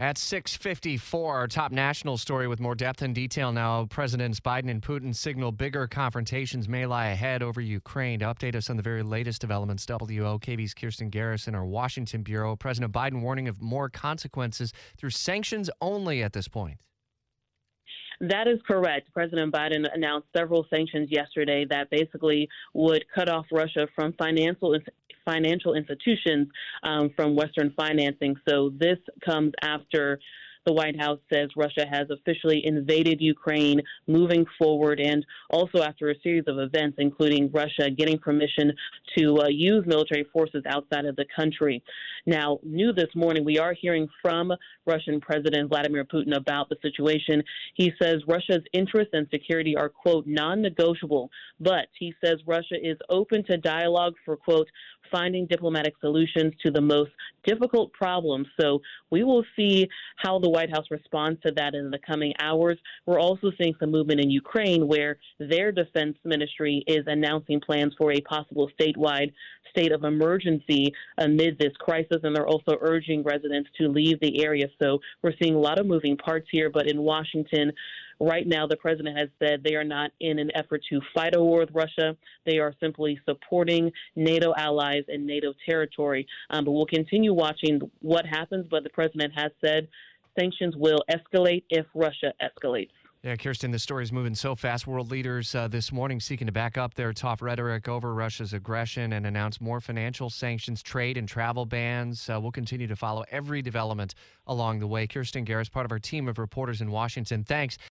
At 654, our top national story with more depth and detail now. Presidents Biden and Putin signal bigger confrontations may lie ahead over Ukraine. To update us on the very latest developments, WOKV's Kirsten Garrison, our Washington Bureau. President Biden warning of more consequences through sanctions only at this point. That is correct. President Biden announced several sanctions yesterday that basically would cut off Russia from financial financial institutions um, from Western financing. So this comes after the White House says Russia has officially invaded Ukraine moving forward, and also after a series of events, including Russia getting permission to uh, use military forces outside of the country. Now, new this morning, we are hearing from Russian President Vladimir Putin about the situation. He says Russia's interests and security are, quote, non negotiable, but he says Russia is open to dialogue for, quote, finding diplomatic solutions to the most difficult problems. So we will see how the White House responds to that in the coming hours. We're also seeing some movement in Ukraine where their defense ministry is announcing plans for a possible statewide state of emergency amid this crisis, and they're also urging residents to leave the area. So we're seeing a lot of moving parts here, but in Washington, Right now, the president has said they are not in an effort to fight a war with Russia. They are simply supporting NATO allies and NATO territory. Um, but we'll continue watching what happens. But the president has said sanctions will escalate if Russia escalates. Yeah, Kirsten, the story is moving so fast. World leaders uh, this morning seeking to back up their tough rhetoric over Russia's aggression and announce more financial sanctions, trade, and travel bans. Uh, we'll continue to follow every development along the way. Kirsten Garrison, part of our team of reporters in Washington. Thanks.